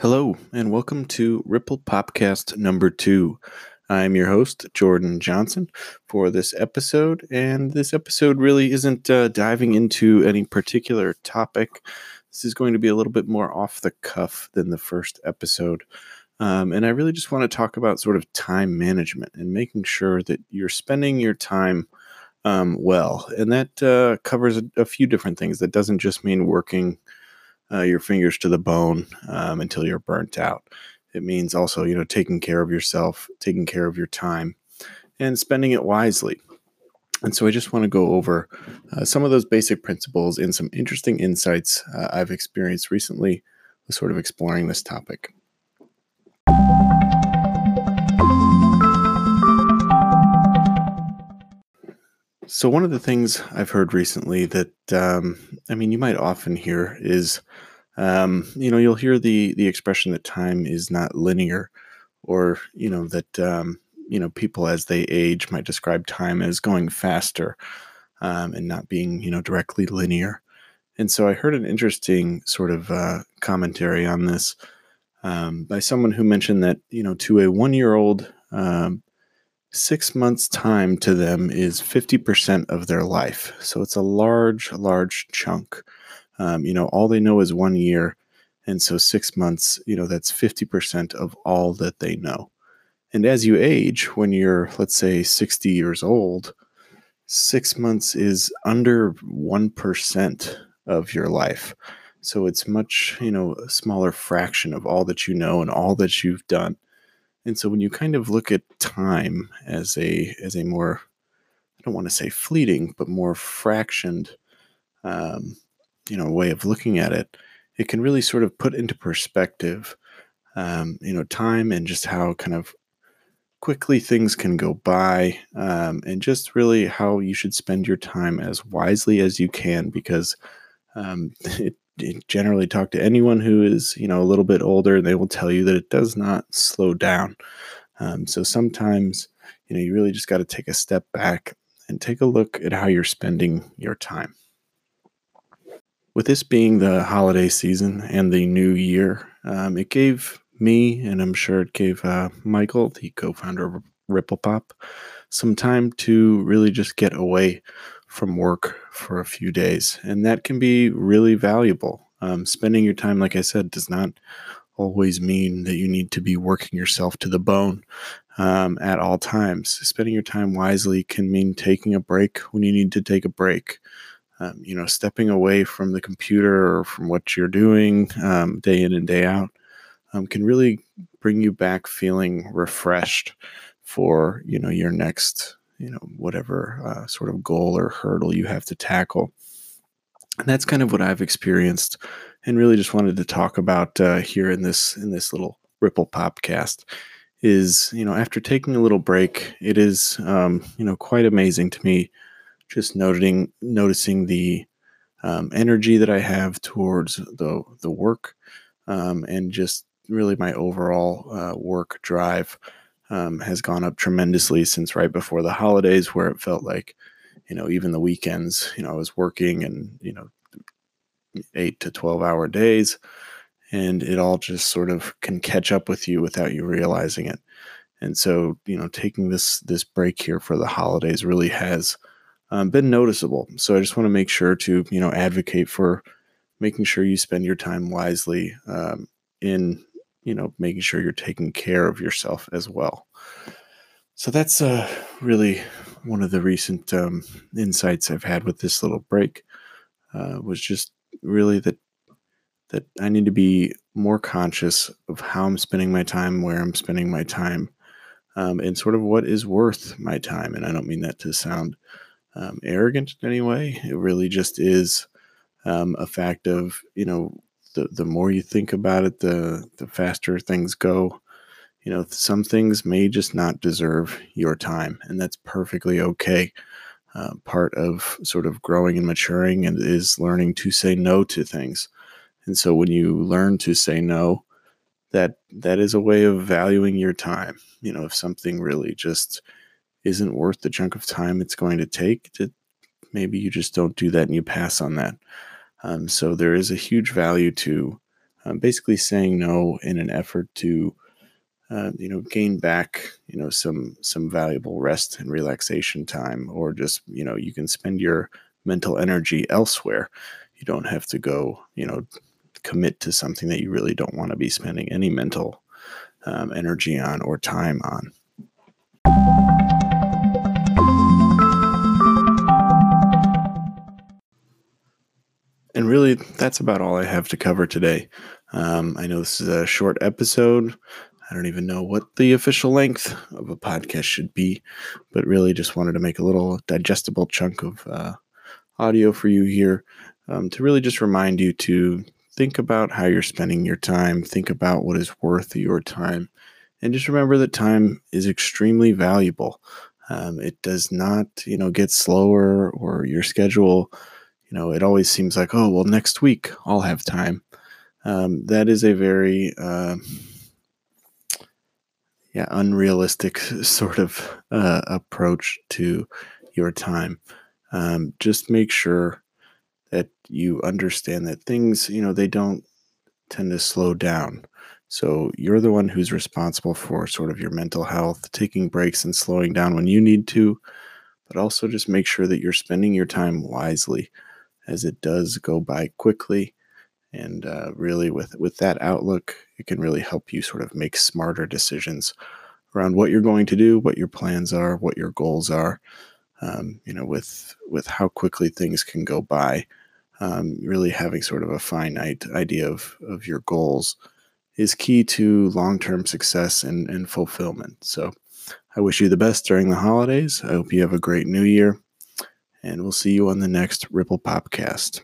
Hello, and welcome to Ripple Popcast number two. I'm your host, Jordan Johnson, for this episode. And this episode really isn't uh, diving into any particular topic. This is going to be a little bit more off the cuff than the first episode. Um, and I really just want to talk about sort of time management and making sure that you're spending your time um, well. And that uh, covers a, a, few different things. That doesn't just mean working uh, your fingers to the bone um, until you're burnt out. It means also, you know, taking care of yourself, taking care of your time, and spending it wisely. And so I just want to go over uh, some of those basic principles and some interesting insights uh, I've experienced recently, sort of exploring this topic. So, one of the things I've heard recently that, um, I mean, you might often hear is, um, you know, you'll hear the the expression that time is not linear, or you know that um, you know people as they age might describe time as going faster um, and not being you know directly linear. And so I heard an interesting sort of uh, commentary on this um, by someone who mentioned that you know to a one year old um, six months time to them is 50% of their life. So it's a large large chunk. Um, you know all they know is one year. And so six months you know that's 50% of all that they know. And as you age when you're let's say 60 years old six months is under 1% of your life. So it's much, you know, a smaller fraction of all that you know and all that you've done. And so when you kind of look at time as a as a more I don't want to say fleeting, but more fractioned um, you know, way of looking at it, it can really sort of put into perspective um, you know, time and just how kind of quickly things can go by um, and just really how you should spend your time as wisely as you can because um, it generally talk to anyone who is you know a little bit older they will tell you that it does not slow down. Um, so sometimes you know you really just got to take a step back and take a look at how you're spending your time. With this being the holiday season and the new year um, it gave me and i'm sure it gave uh, michael the co-founder of ripple pop some time to really just get away from work for a few days. And that can be really valuable. Um, spending your time, like I said, does not always mean that you need to be working yourself to the bone um, at all times. Spending your time wisely can mean taking a break when you need to take a break. Um, you know, stepping away from the computer or from what you're doing um, day in and day out um, can really bring you back feeling refreshed for you know your next you know whatever uh, sort of goal or hurdle you have to tackle. And that's kind of what i've experienced and really just wanted to talk about uh, here in this in this little ripple podcast is you know after taking a little break it is um, you know quite amazing to me just noting noticing the um, energy that i have towards the the work um, and just really my overall uh, work drive um, has gone up tremendously since right before the holidays, where it felt like, you know, even the weekends, you know, I was working and, you know, eight to 12 hour days, and it all just sort of can catch up with you without you realizing it. And so, you know, taking this this break here for the holidays really has um, been noticeable. So I just want to make sure to, you know, advocate for making sure you spend your time wisely um, in you know, making sure you're taking care of yourself as well. So that's uh, really one of the recent um, insights I've had with this little break. Uh, was just really that that I need to be more conscious of how I'm spending my time, where I'm spending my time, um, and sort of what is worth my time. And I don't mean that to sound um, arrogant in any way. It really just is um, a fact of you know the the more you think about it, the the faster things go. You know, some things may just not deserve your time, and that's perfectly okay. Uh, part of sort of growing and maturing and is learning to say no to things. And so when you learn to say no, that that is a way of valuing your time. You know, if something really just isn't worth the chunk of time it's going to take to maybe you just don't do that and you pass on that. Um, so there is a huge value to um, basically saying no in an effort to uh, you know gain back you know some some valuable rest and relaxation time or just you know you can spend your mental energy elsewhere. You don't have to go you know commit to something that you really don't want to be spending any mental um, energy on or time on and really that's about all i have to cover today um, i know this is a short episode I don't even know what the official length of a podcast should be, but really just wanted to make a little digestible chunk of uh, audio for you here um, to really just remind you to think about how you're spending your time, think about what is worth your time, and just remember that time is extremely valuable. Um, it does not, you know, get slower or your schedule. You know, it always seems like, oh, well, next week I'll have time. Um, that is a very uh, yeah unrealistic sort of uh, approach to your time. Um, just make sure that you understand that things you know they don't tend to slow down. So you're the one who's responsible for sort of your mental health, taking breaks and slowing down when you need to, but also just make sure that you're spending your time wisely as it does go by quickly. And uh, really with with that outlook it can really help you sort of make smarter decisions around what you're going to do what your plans are what your goals are um, you know with with how quickly things can go by um, really having sort of a finite idea of of your goals is key to long-term success and, and fulfillment. So i wish you the best during the holidays. I hope you have a great new year and we'll see you on the next ripple popcast